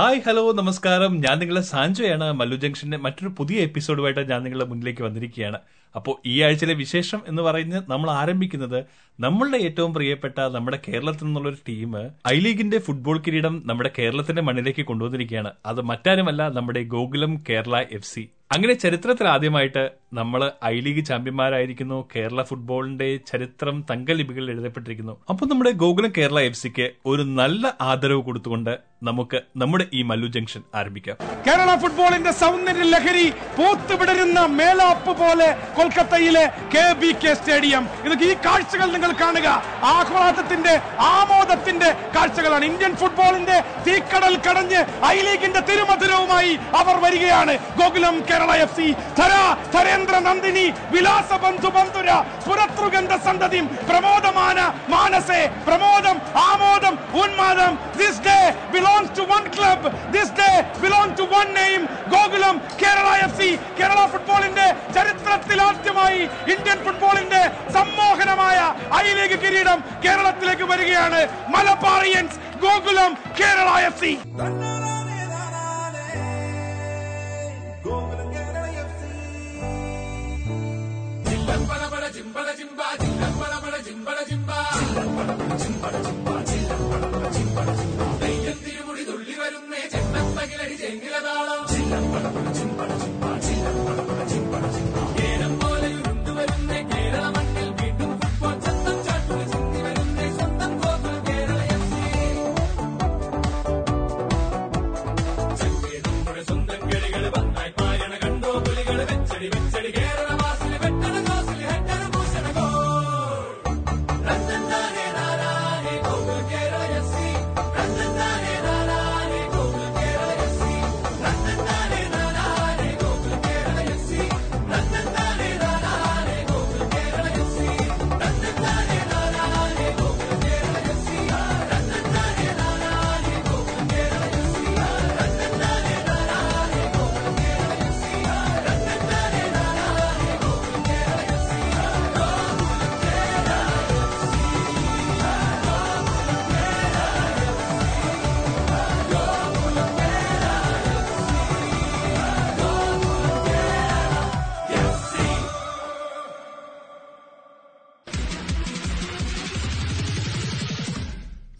hi hello നമസ്കാരം. ഞാൻ നിങ്ങളെ സാഞ്ചോയാണ് മല്ലു ജംഗ്ഷന്റെ മറ്റൊരു പുതിയ എപ്പിസോഡുമായിട്ട് ഞാൻ നിങ്ങളുടെ മുന്നിലേക്ക് വന്നിരിക്കുകയാണ്. അപ്പോൾ ഈ ആഴ്ചയിലെ വിശേഷം എന്ന് പറയുന്നത് നമ്മൾ ആരംഭിക്കുന്നത് നമ്മളുടെ ഏറ്റവും പ്രിയപ്പെട്ട നമ്മുടെ കേരളത്തിൽ നിന്നുള്ള ഒരു ടീം ഐ ലീഗിന്റെ ഫുട്ബോൾ കിരീടം നമ്മുടെ കേരളത്തിന്റെ മണ്ണിലേക്ക് കൊണ്ടുവന്നിരിക്കുകയാണ്. അത് മറ്റാരുമല്ല നമ്മുടെ ഗോകുലം കേരള എഫ് അങ്ങനെ ചരിത്രത്തിൽ ആദ്യമായിട്ട് നമ്മൾ ഐ ലീഗ് ചാമ്പ്യന്മാരായിരിക്കുന്നു. കേരള ഫുട്ബോളിന്റെ ചരിത്രം തങ്കലിപികളിൽ എഴുതപ്പെട്ടിരിക്കുന്നു. അപ്പോൾ നമ്മുടെ ഗോകുലം കേരള എഫ് സിക്ക് ഒരു നല്ല ആദരവ് കൊടുത്തുകൊണ്ട് നമുക്ക് നമ്മുടെ ഈ മല്ലു ജംഗ്ഷൻ ആരംഭിക്കാം. കേരള ഫുട്ബോളിന്റെ സൗന്ദര്യ ലഹരി പോത്തുവിടരുന്ന മേലാപ്പ് പോലെ കൊൽക്കത്തയിലെ കെ ബി കെ സ്റ്റേഡിയം. ഇത് ഈ കാഴ്ചകൾ നിങ്ങൾ കാണുക. ആഹ്ലാദത്തിന്റെ ആമോദത്തിന്റെ കാഴ്ചകളാണ്. ഇന്ത്യൻ ഫുട്ബോളിന്റെ തീക്കടൽ കടഞ്ഞ് ഐ ലീഗിന്റെ തിരുമധുരവുമായി അവർ വരികയാണ്. ഗോകുലം കേരള എഫ് സി ധരേന്ദ്ര നന്ദിനി വിലാസ ബന്ധു ബന്ധുര പുറത്രുഗന്ധ സന്തതിയും പ്രമോദമാന മാനസേ പ്രമോദം ആമോദം ഉന്മാദം. This day belongs to one club this day belong to one name Gokulam Kerala F C Kerala ഫുട്ബോളിന്റെ ചരിത്രത്തിൽ ആദ്യമായി ഇന്ത്യൻ ഫുട്ബോളിന്റെ സമ്മോഹനമായ ഐ ലീഗ് കിരീടം കേരളത്തിലേക്ക് വരികയാണ്. മലബാറിയൻസ് ഗോകുലം കേരള എഫ് സി നെയ്യത്തിരുമുടി തുള്ളി വരുന്നേ ചെന്നപ്പകിലടി ചെങ്ങിലതാളം.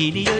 ഇനിയൊരു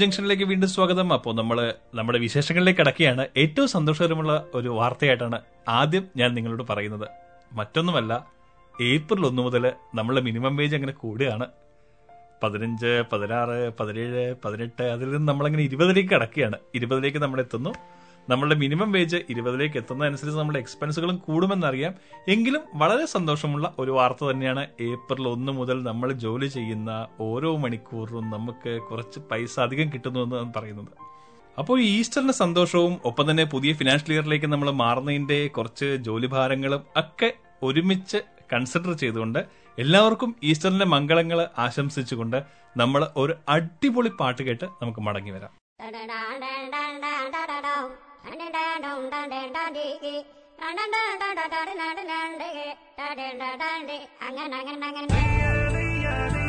ജംഗ്ഷനിലേക്ക് വീണ്ടും സ്വാഗതം. അപ്പോൾ നമ്മൾ നമ്മുടെ വിശേഷങ്ങളിലേക്ക് കടക്കുകയാണ്. ഏറ്റവും സന്തോഷകരമുള്ള ഒരു വാർത്തയായിട്ടാണ് ആദ്യം ഞാൻ നിങ്ങളോട് പറയുന്നത്. മറ്റൊന്നുമല്ല ഏപ്രിൽ ഒന്ന് മുതൽ നമ്മളെ മിനിമം വേജ് അങ്ങനെ കൂടുകയാണ്. പതിനഞ്ച് പതിനാറ് പതിനേഴ് പതിനെട്ട് അതിൽ നിന്ന് നമ്മളങ്ങനെ ഇരുപതിലേക്ക് കടക്കുകയാണ്. ഇരുപതിലേക്ക് നമ്മൾ എത്തുന്നു നമ്മളുടെ മിനിമം വേജ് ഇരുപതിലേക്ക് എത്തുന്നതനുസരിച്ച് നമ്മുടെ എക്സ്പെൻസുകളും കൂടുമെന്നറിയാം എങ്കിലും വളരെ സന്തോഷമുള്ള ഒരു വാർത്ത തന്നെയാണ് ഏപ്രിൽ ഒന്ന് മുതൽ നമ്മൾ ജോലി ചെയ്യുന്ന ഓരോ മണിക്കൂറിലും നമുക്ക് കുറച്ച് പൈസ അധികം കിട്ടുന്നു എന്ന് പറയുന്നത് അപ്പോൾ ഈ ഈസ്റ്ററിന്റെ സന്തോഷവും ഒപ്പം തന്നെ പുതിയ ഫിനാൻഷ്യൽ ഇയറിലേക്ക് നമ്മൾ മാറുന്നതിന്റെ കുറച്ച് ജോലിഭാരങ്ങളും ഒക്കെ ഒരുമിച്ച് കൺസിഡർ ചെയ്തുകൊണ്ട് എല്ലാവർക്കും ഈസ്റ്ററിന്റെ മംഗളങ്ങൾ ആശംസിച്ചുകൊണ്ട് നമ്മൾ ഒരു അടിപൊളി പാട്ട് കേട്ട് നമുക്ക് മടങ്ങി വരാം അങ്ങനെ അങ്ങനെ അങ്ങനെ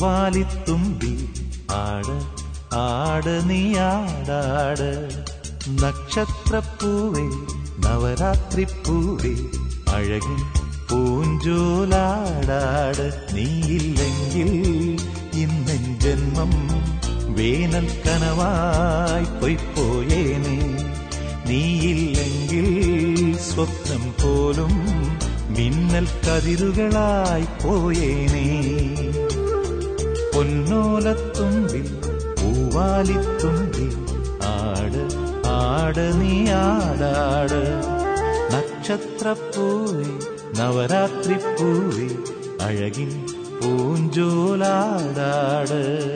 തൂവാലിത്തുമ്പി ആട് ആട് നീയാടാട്. നക്ഷത്രപ്പൂവേ നവരാത്രി പൂവേ അഴകി പൂഞ്ചോലാടാട്. നീയില്ലെങ്കിൽ ഇന്നൻ ജന്മം വേനൽ കനവായി പൊയ്പോയേനെ നീയില്ലെങ്കിൽ സ്വപ്നം പോലും മിന്നൽ കതിരുകളായി പോയേനേ. പിന്നോലത്തുമ്പിൽ പൂവാലിത്തുമ്പിൽ. ആട് ആട് നീ ആടാട്. നക്ഷത്രപ്പൂവി നവരാത്രി പൂവി അഴകിൻ പൂഞ്ചോലാടാട്.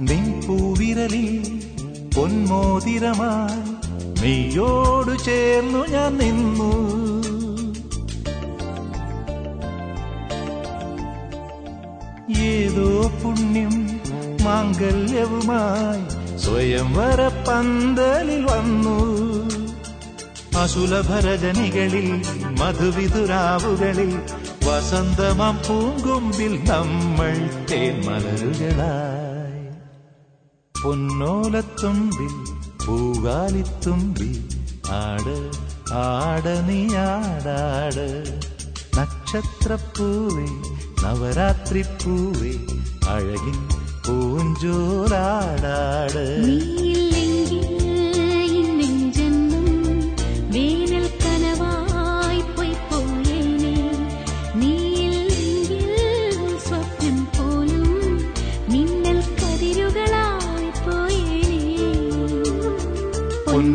നിൻ പൂവിരലിൽ പൊന്മോതിരമായി നീയോടു ചേർന്നു ഞാൻ നിന്നു. ഏതോ പുണ്യം മാംഗല്യവുമായി സ്വയംവര പന്തലിൽ വന്നു. അസുലഭരജനികളിൽ മധുവിതുരാവുകളിൽ വസന്തമാം പൂങ്കൊമ്പിൽ നമ്മൾ തേന്മലരുകളായി പൊന്നോലത്തുമ്പിൽ പൂവാലിത്തുമ്പിൽ ആട് ആട നീ ആടാട് നവരാത്രി പൂവേ അഴകിൻ പൂഞ്ചോരാടാട് നീയില്ലെങ്കിൽ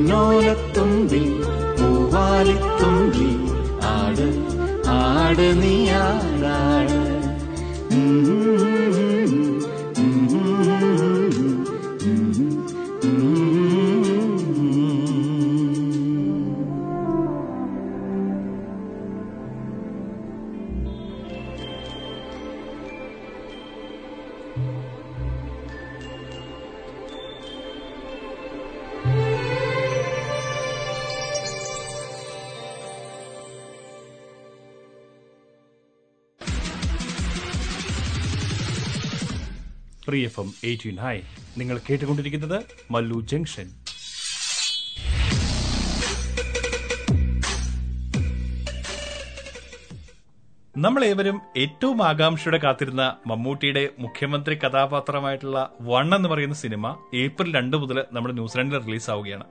പൊന്നോലത്തുമ്പിൽ പൂവാലിത്തുമ്പിൽ ആട് ആട് നീ എഫ് എയ്റ്റീൻ ഹൈ നിങ്ങൾ കേട്ടുകൊണ്ടിരിക്കുന്നത് മല്ലു ജംഗ്ഷൻ. നമ്മളേവരും ഏറ്റവും ആകാംക്ഷയോടെ കാത്തിരുന്ന മമ്മൂട്ടിയുടെ മുഖ്യമന്ത്രി കഥാപാത്രമായിട്ടുള്ള വൺ എന്ന് പറയുന്ന സിനിമ ഏപ്രിൽ രണ്ട് മുതൽ നമ്മുടെ ന്യൂസിലാൻഡിൽ റിലീസ് ആവുകയാണ്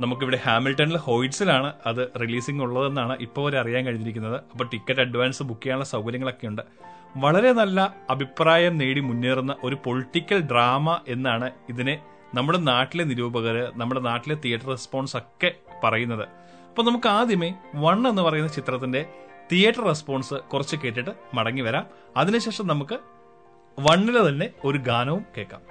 നമുക്കിവിടെ ഹാമിൽട്ടണിൽ ഹോയിറ്റ്സിലാണ് അത് റിലീസിംഗ് ഉള്ളതെന്നാണ് ഇപ്പോൾ വരെ അറിയാൻ കഴിഞ്ഞിരിക്കുന്നത്. അപ്പോൾ ടിക്കറ്റ് അഡ്വാൻസ് ബുക്ക് ചെയ്യാനുള്ള സൗകര്യങ്ങളൊക്കെ ഉണ്ട് വളരെ നല്ല അഭിപ്രായം നേടി മുന്നേറുന്ന ഒരു പൊളിറ്റിക്കൽ ഡ്രാമ എന്നാണ് ഇതിനെ നമ്മുടെ നാട്ടിലെ നിരൂപകർ നമ്മുടെ നാട്ടിലെ തിയേറ്റർ റെസ്പോൺസ് ഒക്കെ പറയുന്നത്. അപ്പോൾ നമുക്ക് ആദ്യമേ വൺ എന്ന് പറയുന്ന ചിത്രത്തിന്റെ തിയേറ്റർ റെസ്പോൺസ് കുറച്ച് കേട്ടിട്ട് മടങ്ങി വരാം. അതിനുശേഷം നമുക്ക് വണ്ണിലെ തന്നെ ഒരു ഗാനവും കേൾക്കാം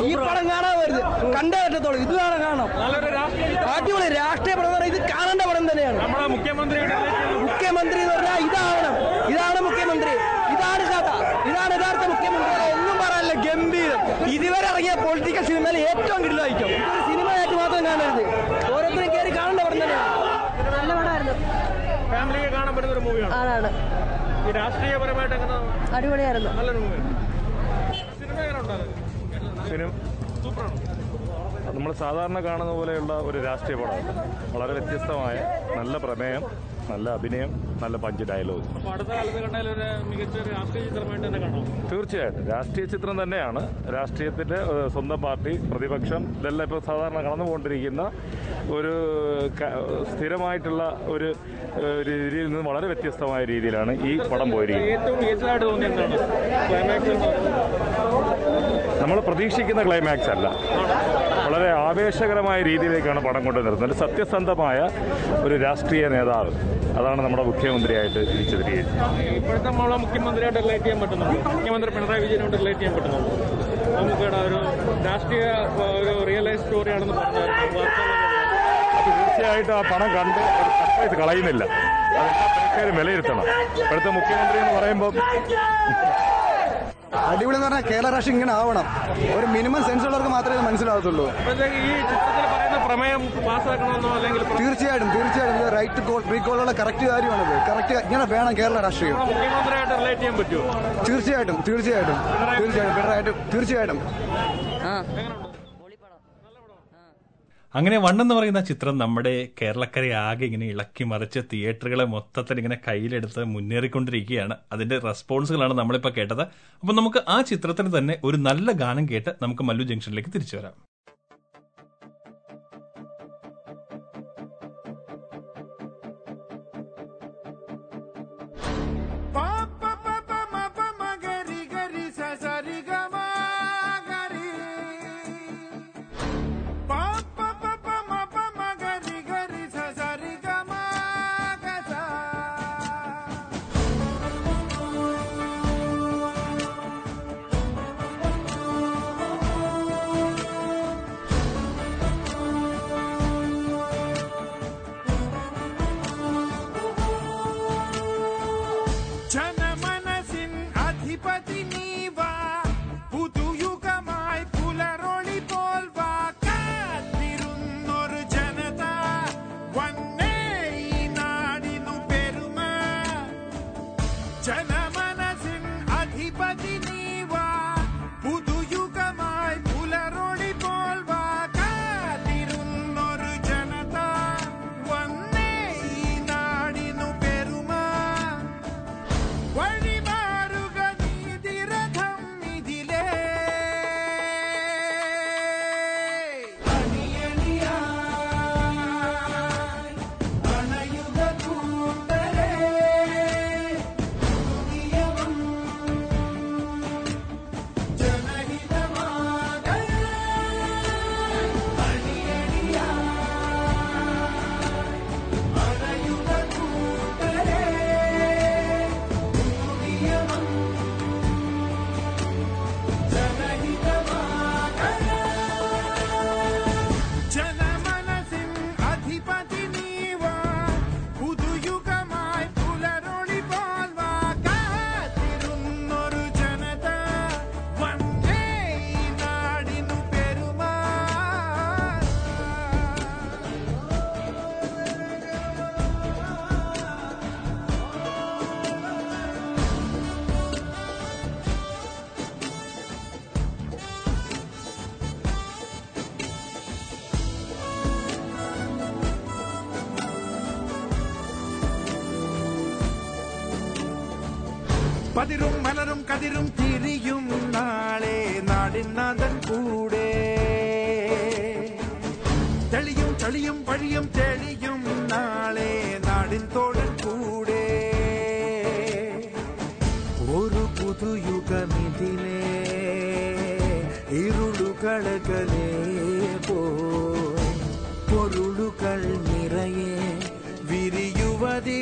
ഈ പടം കാണാൻ വരുത് കണ്ടേ പറ്റത്തുള്ളൂ ഇത് കാണാൻ കാണാം അടിപൊളി രാഷ്ട്രീയ പടം എന്ന് പറഞ്ഞാൽ ഇത് കാണേണ്ട പടം തന്നെയാണ് മുഖ്യമന്ത്രി എന്ന് പറഞ്ഞാൽ ഇതാവണം ഇതാണ് മുഖ്യമന്ത്രി ഇതാണ് കഥ ഇതാണ് യഥാർത്ഥ മുഖ്യമന്ത്രി ഒന്നും പറയാനില്ല ഗംഭീരം ഇതുവരെ ഇറങ്ങിയ പൊളിറ്റിക്കൽ സിനിമയിൽ ഏറ്റവും കിടിലായിരിക്കും ഇതൊരു സിനിമയായിട്ട് മാത്രം കാണരുത് ഓരോരുത്തരും കയറി കാണേണ്ട പടം തന്നെയാണ് നല്ല പടമായിരുന്നു ഫാമിലിക്ക് കാണാൻ പറ്റുന്ന ഒരു മൂവിയാണ് ആണാണ് ഈ രാഷ്ട്രീയപരമായിട്ട് എങ്ങനെ അടിപൊളിയായിരുന്നു നല്ലൊരു മൂവി സിനിമ എങ്ങനെ ഉണ്ടാകും സിനിമ സൂപ്പറാണ് നമ്മൾ സാധാരണ കാണുന്ന പോലെയുള്ള ഒരു രാഷ്ട്രീയ പടം. വളരെ വ്യത്യസ്തമായ നല്ല പ്രമേയം നല്ല അഭിനയം നല്ല പഞ്ച് ഡയലോഗ് തീർച്ചയായിട്ടും. രാഷ്ട്രീയ ചിത്രം തന്നെയാണ്. രാഷ്ട്രീയത്തിന്റെ സ്വന്തം പാർട്ടി പ്രതിപക്ഷം ഇതെല്ലാം ഇപ്പോൾ സാധാരണ കടന്നുപോകൊണ്ടിരിക്കുന്ന ഒരു സ്ഥിരമായിട്ടുള്ള ഒരു രീതിയിൽ നിന്ന് വളരെ വ്യത്യസ്തമായ രീതിയിലാണ് ഈ പടം പോയിരിക്കുന്നത്. നമ്മൾ പ്രതീക്ഷിക്കുന്ന ക്ലൈമാക്സ് അല്ല. വളരെ ആവേശകരമായ രീതിയിലേക്കാണ് പടം കൊണ്ടുവരുന്നത് ഒരു സത്യസന്ധമായ ഒരു രാഷ്ട്രീയ നേതാവ്. അതാണ് നമ്മുടെ മുഖ്യമന്ത്രിയായിട്ട് തിരിച്ചെത്തിയിരിക്കുന്നത് ഇപ്പോഴത്തെ നമ്മളെ മുഖ്യമന്ത്രിയായിട്ട് റിലേറ്റ് ചെയ്യാൻ പറ്റുന്നുണ്ട്? മുഖ്യമന്ത്രി പിണറായി വിജയനോട് റിലേറ്റ് ചെയ്യാൻ പറ്റുന്നുണ്ട്? നമുക്കിവിടെ ഒരു രാഷ്ട്രീയ ഒരു സ്റ്റോറിയാണെന്ന് പറഞ്ഞാൽ അത് തീർച്ചയായിട്ടും ആ പണം കണ്ട് സർപ്രൈസ് കളയുന്നില്ല. അതെല്ലാം വിലയിരുത്തണം. ഇപ്പോഴത്തെ മുഖ്യമന്ത്രി എന്ന് പറയുമ്പോൾ അടിപൊളി എന്ന് പറഞ്ഞാൽ കേരള രാഷ്ട്രീയം ഇങ്ങനെ ആവണം. ഒരു മിനിമം സെൻസ് ഉള്ളവർക്ക് മാത്രമേ മനസ്സിലാവത്തുള്ളൂ പ്രമേയം പാസ്സാക്കണമെന്നോ അല്ലെങ്കിൽ തീർച്ചയായിട്ടും തീർച്ചയായിട്ടും. റൈറ്റ് കോൾ റീകോളുള്ള കറക്റ്റ് കാര്യമാണത്. കറക്റ്റ് ഇങ്ങനെ വേണം കേരള രാഷ്ട്രീയം. മുഖ്യമന്ത്രിയായിട്ട് റിലേറ്റ് ചെയ്യാൻ പറ്റുമോ? തീർച്ചയായിട്ടും തീർച്ചയായിട്ടും. തീർച്ചയായിട്ടും പിണറായിട്ട് തീർച്ചയായിട്ടും. അങ്ങനെ വൺ എന്ന് പറയുന്ന ചിത്രം നമ്മുടെ കേരളക്കരെ ആകെ ഇങ്ങനെ ഇളക്കി മറിച്ച് തിയേറ്ററുകളെ മൊത്തത്തിൽ ഇങ്ങനെ കയ്യിലെടുത്ത് മുന്നേറിക്കൊണ്ടിരിക്കുകയാണ്. അതിന്റെ റെസ്പോൺസുകളാണ് നമ്മളിപ്പോൾ കേട്ടത്. അപ്പോൾ നമുക്ക് ആ ചിത്രത്തിൽ തന്നെ ഒരു നല്ല ഗാനം കേട്ട് നമുക്ക് മല്ലു ജംഗ്ഷനിലേക്ക് തിരിച്ചു വരാം. பதிரும் மலரும் கதிரும் திரியும் நாளே நாடின் நாதன் கூடே. தெளியும் தெளியும் பழியும் தெளியும் நாளே நாடின் தோழன் கூடே. ஒரு புது யுகமிதிலே இருளு கழகலே போய் பொருளுகள் நிறைய விரியுவதி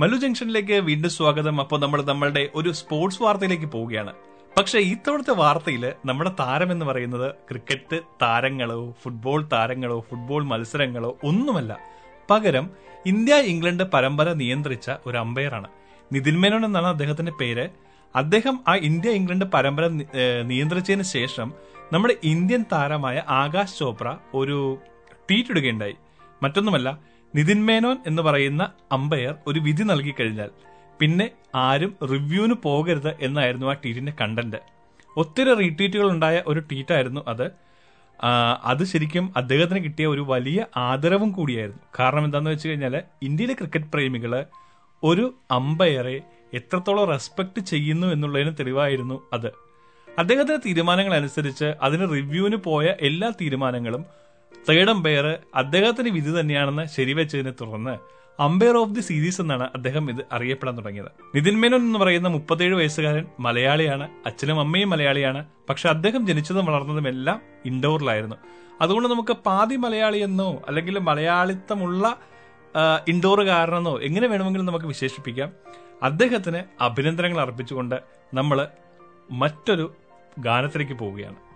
മല്ലു ജംഗ്ഷനിലേക്ക് വീണ്ടും സ്വാഗതം. അപ്പോൾ നമ്മൾ നമ്മളുടെ ഒരു സ്പോർട്സ് വാർത്തയിലേക്ക് പോവുകയാണ്. പക്ഷെ ഇത്തവണത്തെ വാർത്തയിൽ നമ്മുടെ താരം എന്ന് പറയുന്നത് ക്രിക്കറ്റ് താരങ്ങളോ ഫുട്ബോൾ താരങ്ങളോ ഫുട്ബോൾ മത്സരങ്ങളോ ഒന്നുമല്ല. പകരം ഇന്ത്യ ഇംഗ്ലണ്ട് പരമ്പര നിയന്ത്രിച്ച ഒരു അമ്പയറാണ് നിതിൻ മേനോൻ എന്നാണ് അദ്ദേഹത്തിന്റെ പേര്. അദ്ദേഹം ആ ഇന്ത്യ ഇംഗ്ലണ്ട് പരമ്പര നിയന്ത്രിച്ചതിന് ശേഷം നമ്മുടെ ഇന്ത്യൻ താരമായ ആകാശ് ചോപ്ര ഒരു ട്വീറ്റ് ഇടുകയുണ്ടായി. മറ്റൊന്നുമല്ല നിതിൻ മേനോൻ എന്ന് പറയുന്ന അമ്പയർ ഒരു വിധി നൽകി കഴിഞ്ഞാൽ പിന്നെ ആരും റിവ്യൂവിന് പോകരുത് എന്നായിരുന്നു ആ ട്വീറ്റിന്റെ കണ്ടന്റ്. ഒത്തിരി റീട്വീറ്റുകൾ ഉണ്ടായ ഒരു ട്വീറ്റായിരുന്നു അത്. അത് ശരിക്കും അദ്ദേഹത്തിന് കിട്ടിയ ഒരു വലിയ ആദരവും കൂടിയായിരുന്നു. കാരണം എന്താണെന്ന് വെച്ച് കഴിഞ്ഞാൽ ഇന്ത്യയിലെ ക്രിക്കറ്റ് പ്രേമികൾ ഒരു അമ്പയറെ എത്രത്തോളം റെസ്പെക്ട് ചെയ്യുന്നു എന്നുള്ളതിന് തെളിവായിരുന്നു അത്. അദ്ദേഹത്തിന്റെ തീരുമാനങ്ങൾ അനുസരിച്ച് അതിന് റിവ്യൂവിന് പോയ എല്ലാ തീരുമാനങ്ങളും തേർഡ് അമ്പയർ അദ്ദേഹത്തിന്റെ വിധി തന്നെയാണെന്ന് ശരിവെച്ചതിനെ തുടർന്ന് അമ്പയർ ഓഫ് ദി സീരീസ് എന്നാണ് അദ്ദേഹം ഇത് അറിയപ്പെടാൻ തുടങ്ങിയത്. നിതിൻ മേനോൻ എന്ന് പറയുന്ന മുപ്പത്തേഴ് വയസ്സുകാരൻ മലയാളിയാണ് അച്ഛനും അമ്മയും മലയാളിയാണ് പക്ഷെ അദ്ദേഹം ജനിച്ചതും വളർന്നതും എല്ലാം ഇൻഡോറിലായിരുന്നു അതുകൊണ്ട് നമുക്ക് പാതി മലയാളി എന്നോ അല്ലെങ്കിൽ മലയാളിത്തമുള്ള ഇൻഡോർ കാരണമെന്നോ എങ്ങനെ വേണമെങ്കിലും നമുക്ക് വിശേഷിപ്പിക്കാം. അദ്ദേഹത്തിന് അഭിനന്ദനങ്ങൾ അർപ്പിച്ചുകൊണ്ട് നമ്മൾ മറ്റൊരു ഗാനത്തിലേക്ക് പോവുകയാണ്.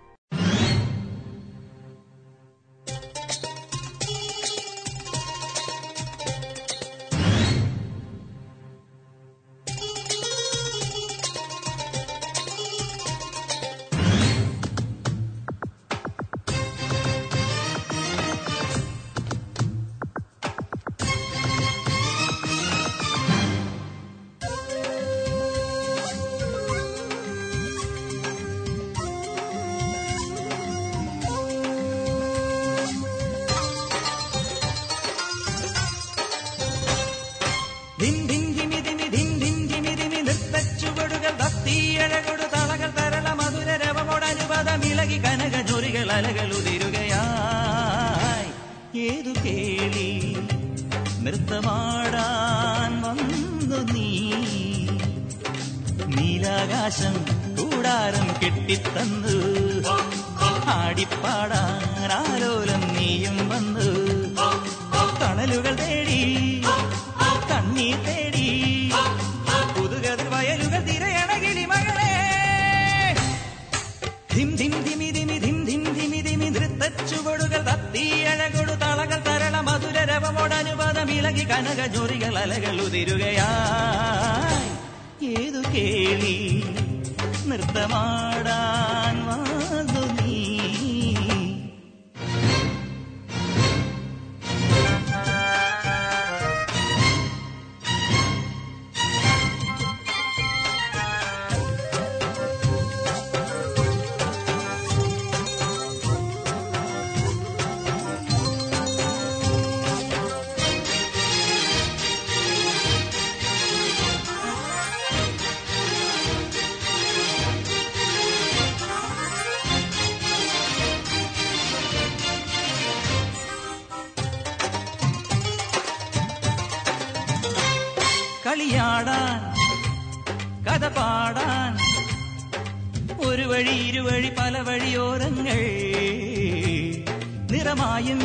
നിറമായും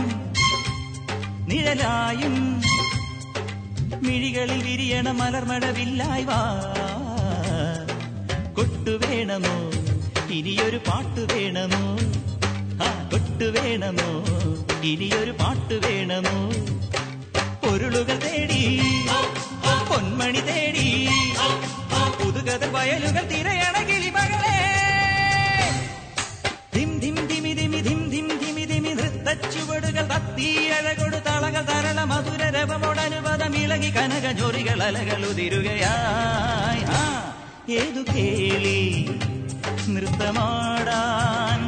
നിഴലായും മിഴികളിൽ വിരിയണ മലർമഴവില്ലായി വാ. കൊട്ടുവേണമോ ഇനിയൊരു പാട്ട് വേണമോ? ആ കൊട്ടുവേണമോ ഇനിയൊരു പാട്ട് വേണമോ? പൊരുളുകൾ തേടി പൊന്മണി തേടി പുതുകഥ വയലുകൾ തിരയാ കനക കനകഞ്ഞൊറികൾ അലകളുതിരുകയായി ഏതു കേളി നൃത്തമാടാൻ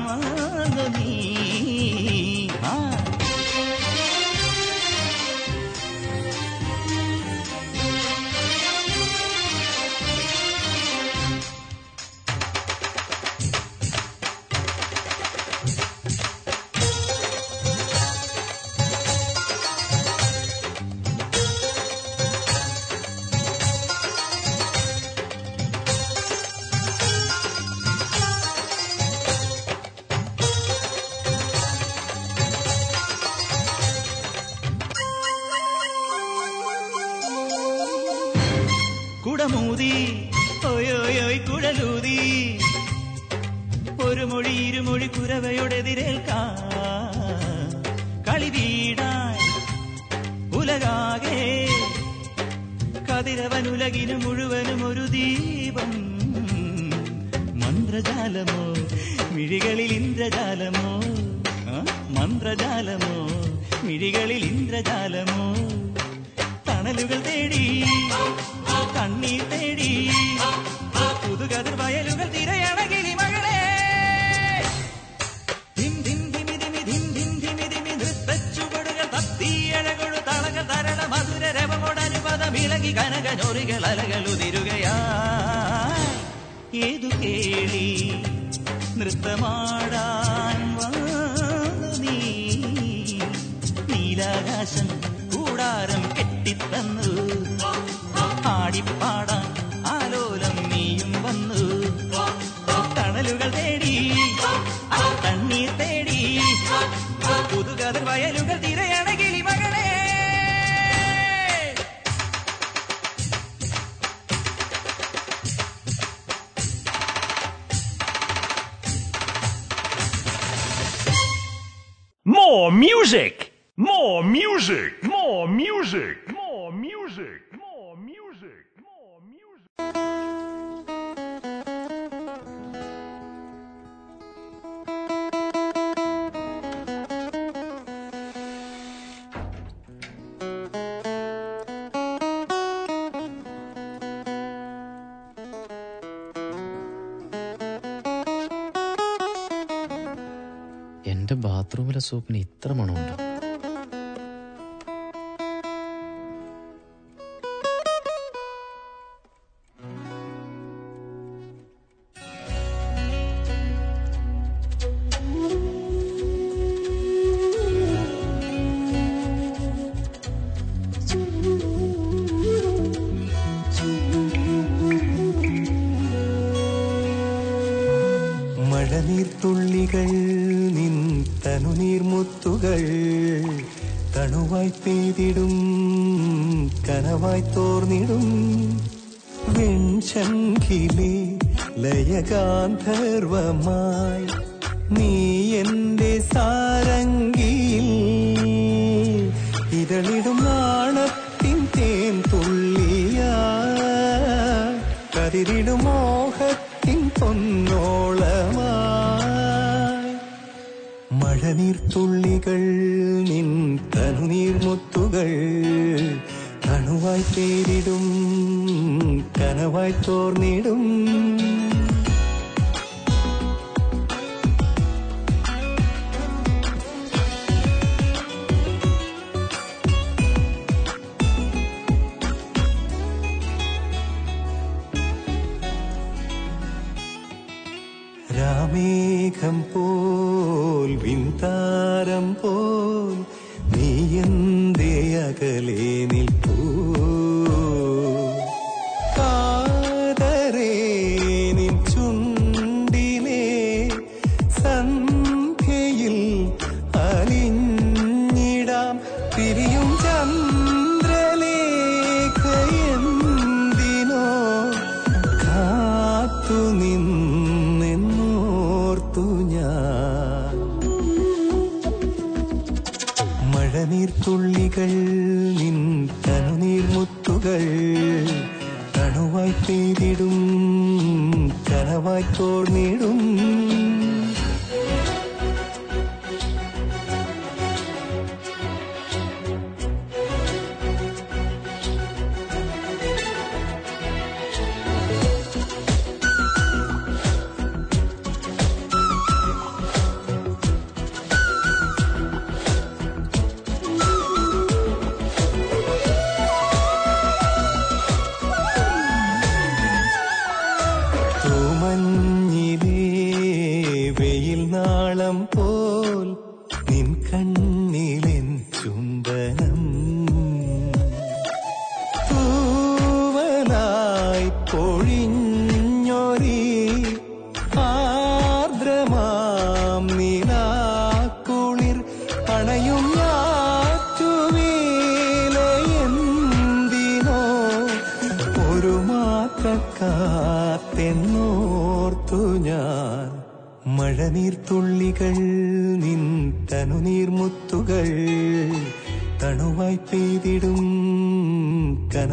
ബാത്റൂമിലെ സോപ്പിന് ഇത്ര മണമുണ്ടോ?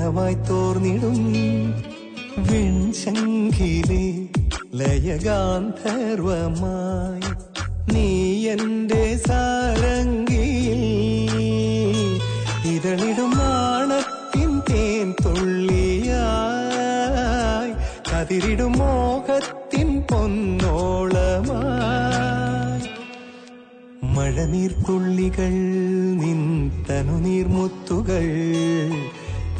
കനവായി തോർന്നിടും വെൺശങ്കിലെ ലയഗാന്ധർവമായി നീ എന്റെ സാരംഗിയിൽ ഇതളിടും നാണത്തിൻ തേൻ തുള്ളിയായി. കതിരിടും മോഹത്തിൻ പൊന്നോളമായി. മഴനീർത്തുള്ളികൾ നിൻ തനുനീർമുത്തുകൾ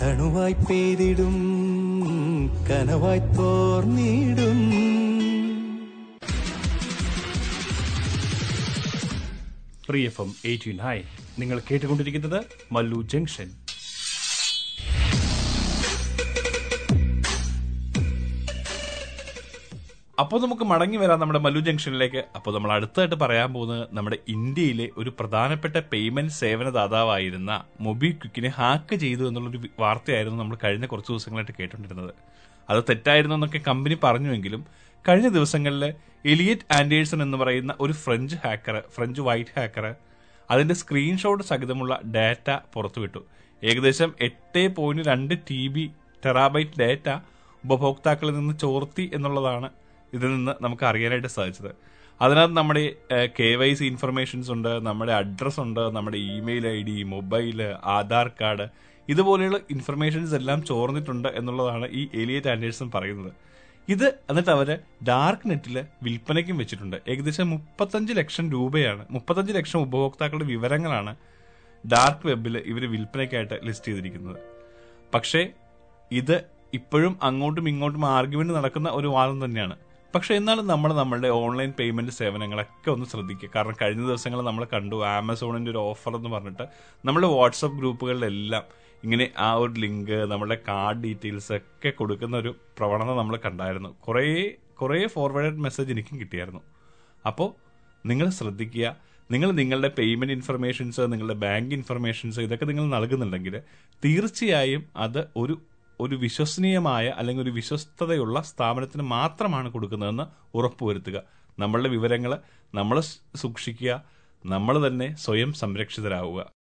തണുവായി പെയ്തിടും കനവായി തോർന്നിടും. പ്രിയഫം എഫ് എം എയ്റ്റി നയൻ നിങ്ങൾ കേട്ടുകൊണ്ടിരിക്കുന്നത് മല്ലു ജംഗ്ഷൻ. അപ്പോൾ നമുക്ക് മടങ്ങി വരാം നമ്മുടെ മല്ലു ജംഗ്ഷനിലേക്ക്. അപ്പോൾ നമ്മൾ അടുത്തായിട്ട് പറയാൻ പോകുന്നത് നമ്മുടെ ഇന്ത്യയിലെ ഒരു പ്രധാനപ്പെട്ട പേയ്മെന്റ് സേവന സേവനദാതാവായിരുന്ന മൊബിക്വിക്കിനെ ഹാക്ക് ചെയ്തു എന്നുള്ളൊരു വാർത്തയായിരുന്നു നമ്മൾ കഴിഞ്ഞ കുറച്ച് ദിവസങ്ങളായിട്ട് കേട്ടുകൊണ്ടിരുന്നത്. അത് തെറ്റായിരുന്നു എന്നൊക്കെ കമ്പനി പറഞ്ഞുവെങ്കിലും കഴിഞ്ഞ ദിവസങ്ങളിൽ എലിയറ്റ് ആൻഡേഴ്സൺ എന്ന് പറയുന്ന ഒരു French hacker French white hacker അതിന്റെ സ്ക്രീൻഷോട്ട് സഹിതമുള്ള ഡാറ്റ പുറത്തുവിട്ടു. ഏകദേശം എട്ട് പോയിന്റ് രണ്ട് ടി ബി ടെറാബൈറ്റ് ഡാറ്റ ഉപഭോക്താക്കളിൽ നിന്ന് ചോർത്തി എന്നുള്ളതാണ് ഇതിൽ നിന്ന് നമുക്ക് അറിയാനായിട്ട് സാധിച്ചത്. അതിനകത്ത് നമ്മുടെ കെ വൈ സി ഇൻഫർമേഷൻസ് ഉണ്ട് നമ്മുടെ അഡ്രസ് ഉണ്ട് നമ്മുടെ email I D mobile Aadhaar card ഇതുപോലെയുള്ള ഇൻഫർമേഷൻസ് എല്ലാം ചോർന്നിട്ടുണ്ട് എന്നുള്ളതാണ് ഈ എലിയറ്റ് ആൻഡേഴ്സൺ പറയുന്നത്. ഇത് എന്നിട്ട് അവർ ഡാർക്ക് നെറ്റിൽ വിൽപ്പനയ്ക്കും വെച്ചിട്ടുണ്ട്. ഏകദേശം മുപ്പത്തഞ്ച് ലക്ഷം രൂപയാണ് മുപ്പത്തഞ്ച് ലക്ഷം ഉപഭോക്താക്കളുടെ വിവരങ്ങളാണ് ഡാർക്ക് വെബിൽ ഇവർ വിൽപ്പനയ്ക്കായിട്ട് ലിസ്റ്റ് ചെയ്തിരിക്കുന്നത്. പക്ഷേ ഇത് ഇപ്പോഴും അങ്ങോട്ടും ഇങ്ങോട്ടും ആർഗ്യുമെന്റ് നടക്കുന്ന ഒരു വാദം തന്നെയാണ്. പക്ഷെ എന്നാലും നമ്മൾ നമ്മുടെ ഓൺലൈൻ പേയ്മെന്റ് സേവനങ്ങളൊക്കെ ഒന്ന് ശ്രദ്ധിക്കുക. കാരണം കഴിഞ്ഞ ദിവസങ്ങൾ നമ്മൾ കണ്ടു ആമസോണിന്റെ ഒരു ഓഫർ എന്ന് പറഞ്ഞിട്ട് നമ്മുടെ വാട്സപ്പ് ഗ്രൂപ്പുകളിലെല്ലാം ഇങ്ങനെ ആ ഒരു ലിങ്ക് നമ്മുടെ കാർഡ് ഡീറ്റെയിൽസ് ഒക്കെ കൊടുക്കുന്ന ഒരു പ്രവണത നമ്മൾ കണ്ടായിരുന്നു. കുറേ കുറേ ഫോർവേഡ് മെസ്സേജ് എനിക്കും കിട്ടിയായിരുന്നു. അപ്പോൾ നിങ്ങൾ ശ്രദ്ധിക്കുക. നിങ്ങൾ നിങ്ങളുടെ പേയ്മെന്റ് ഇൻഫർമേഷൻസ് നിങ്ങളുടെ ബാങ്ക് ഇൻഫർമേഷൻസ് ഇതൊക്കെ നിങ്ങൾ നൽകുന്നുണ്ടെങ്കിൽ തീർച്ചയായും അത് ഒരു ഒരു വിശ്വസനീയമായ അല്ലെങ്കിൽ ഒരു വിശ്വസ്തതയുള്ള സ്ഥാപനത്തിന് മാത്രമാണ് കൊടുക്കുന്നതെന്ന് ഉറപ്പുവരുത്തുക. നമ്മളുടെ വിവരങ്ങൾ നമ്മൾ സൂക്ഷിക്കുക. നമ്മൾ തന്നെ സ്വയം സംരക്ഷിതരാവുക.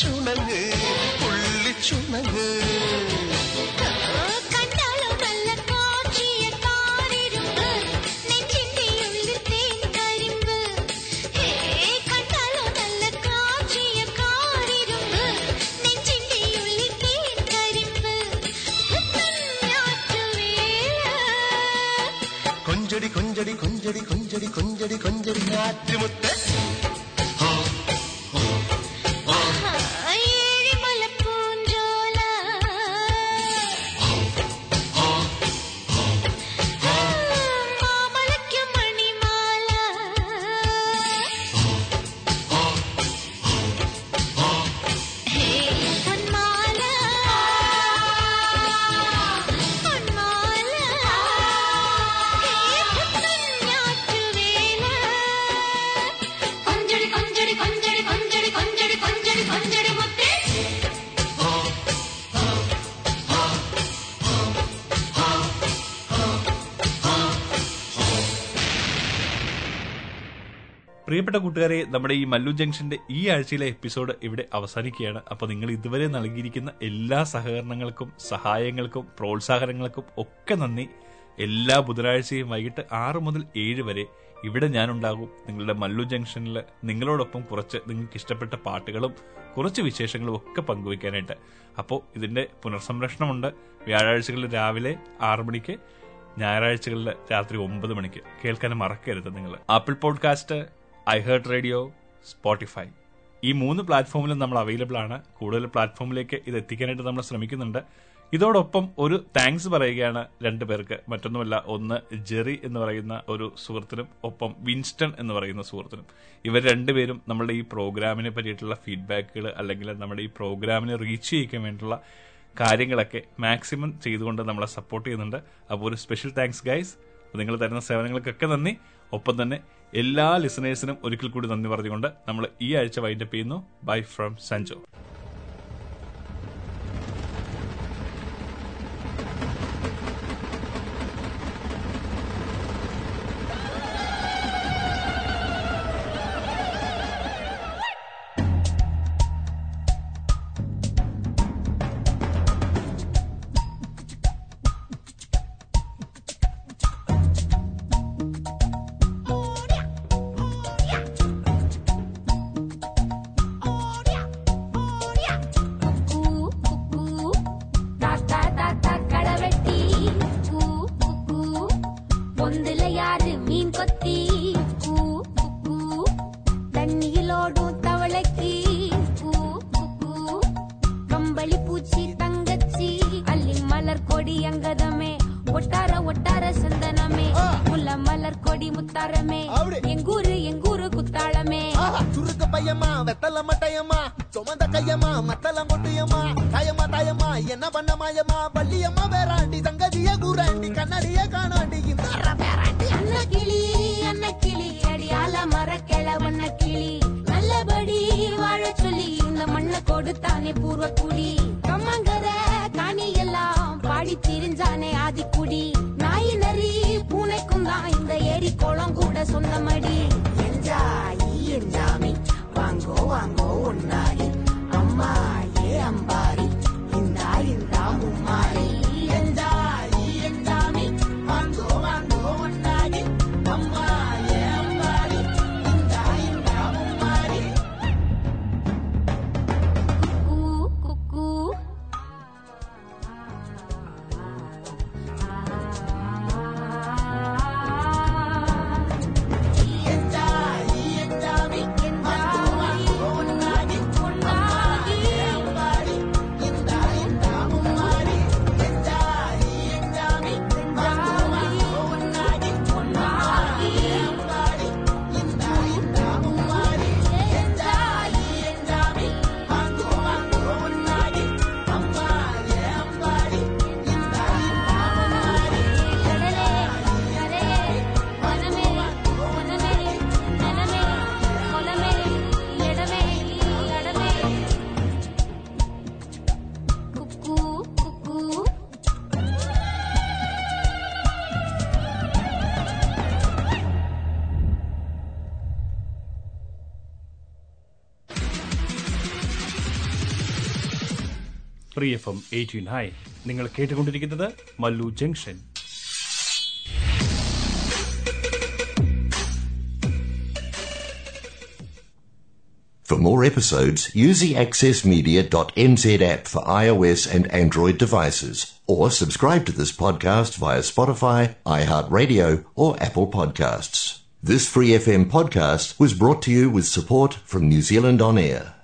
ചുണങ്ങ് പുള്ളിച്ചുണങ്ങ് കൂട്ടുകാരെ നമ്മുടെ ഈ മല്ലു ജംഗ്ഷന്റെ ഈ ആഴ്ചയിലെ എപ്പിസോഡ് ഇവിടെ അവസാനിക്കുകയാണ്. അപ്പൊ നിങ്ങൾ ഇതുവരെ നൽകിയിരിക്കുന്ന എല്ലാ സഹകരണങ്ങൾക്കും സഹായങ്ങൾക്കും പ്രോത്സാഹനങ്ങൾക്കും ഒക്കെ നന്ദി. എല്ലാ ബുധനാഴ്ചയും വൈകിട്ട് ആറ് മുതൽ ഏഴ് വരെ ഇവിടെ ഞാനുണ്ടാകും. നിങ്ങളുടെ മല്ലു ജംഗ്ഷനിൽ നിങ്ങളോടൊപ്പം കുറച്ച് നിങ്ങൾക്ക് ഇഷ്ടപ്പെട്ട പാട്ടുകളും കുറച്ച് വിശേഷങ്ങളും ഒക്കെ പങ്കുവയ്ക്കാനായിട്ട്. അപ്പോൾ ഇതിന്റെ പുനർസംരക്ഷണമുണ്ട്. വ്യാഴാഴ്ചകളിൽ രാവിലെ ആറ് മണിക്ക് ഞായറാഴ്ചകളിൽ രാത്രി ഒമ്പത് മണിക്ക്. കേൾക്കാൻ മറക്കരുത് നിങ്ങൾ. Apple podcast I heart radio Spotify ഈ മൂന്ന് പ്ലാറ്റ്ഫോമിലും നമ്മൾ അവൈലബിൾ ആണ്. കൂടുതൽ പ്ലാറ്റ്ഫോമിലേക്ക് ഇത് എത്തിക്കാനായിട്ട് നമ്മൾ ശ്രമിക്കുന്നുണ്ട്. ഇതോടൊപ്പം ഒരു താങ്ക്സ് പറയുകയാണ് രണ്ടു പേർക്ക്. മറ്റൊന്നുമല്ല ഒന്ന് ജെറി എന്ന് പറയുന്ന ഒരു സുഹൃത്തിനും ഒപ്പം വിൻസ്റ്റൺ എന്ന് പറയുന്ന സുഹൃത്തിനും. ഇവർ രണ്ടുപേരും നമ്മുടെ ഈ പ്രോഗ്രാമിനെ പറ്റിയിട്ടുള്ള ഫീഡ്ബാക്കുകൾ അല്ലെങ്കിൽ നമ്മുടെ ഈ പ്രോഗ്രാമിനെ റീച്ച് ചെയ്യിക്കാൻ വേണ്ടിയിട്ടുള്ള കാര്യങ്ങളൊക്കെ മാക്സിമം ചെയ്തുകൊണ്ട് നമ്മളെ സപ്പോർട്ട് ചെയ്യുന്നുണ്ട്. അപ്പോൾ ഒരു സ്പെഷ്യൽ താങ്ക്സ് ഗൈസ് നിങ്ങൾ തരുന്ന സേവനങ്ങൾക്കൊക്കെ നന്ദി. ഒപ്പം തന്നെ എല്ലാ ലിസണേഴ്സിനും ഒരിക്കൽ കൂടി നന്ദി പറഞ്ഞുകൊണ്ട് നമ്മൾ ഈ ആഴ്ച വൈൻഡപ്പ് ചെയ്യുന്നു. Bye from Sanjo son la. Free F M eighteen hi നിങ്ങൾ കേട്ടുകൊണ്ടിരിക്കുന്നത് Mallu junction For more episodes, use the accessmedia.nz app for iOS and Android devices, or subscribe to this podcast via Spotify, iHeartRadio, or Apple Podcasts. This Free FM podcast was brought to you with support from New Zealand On Air.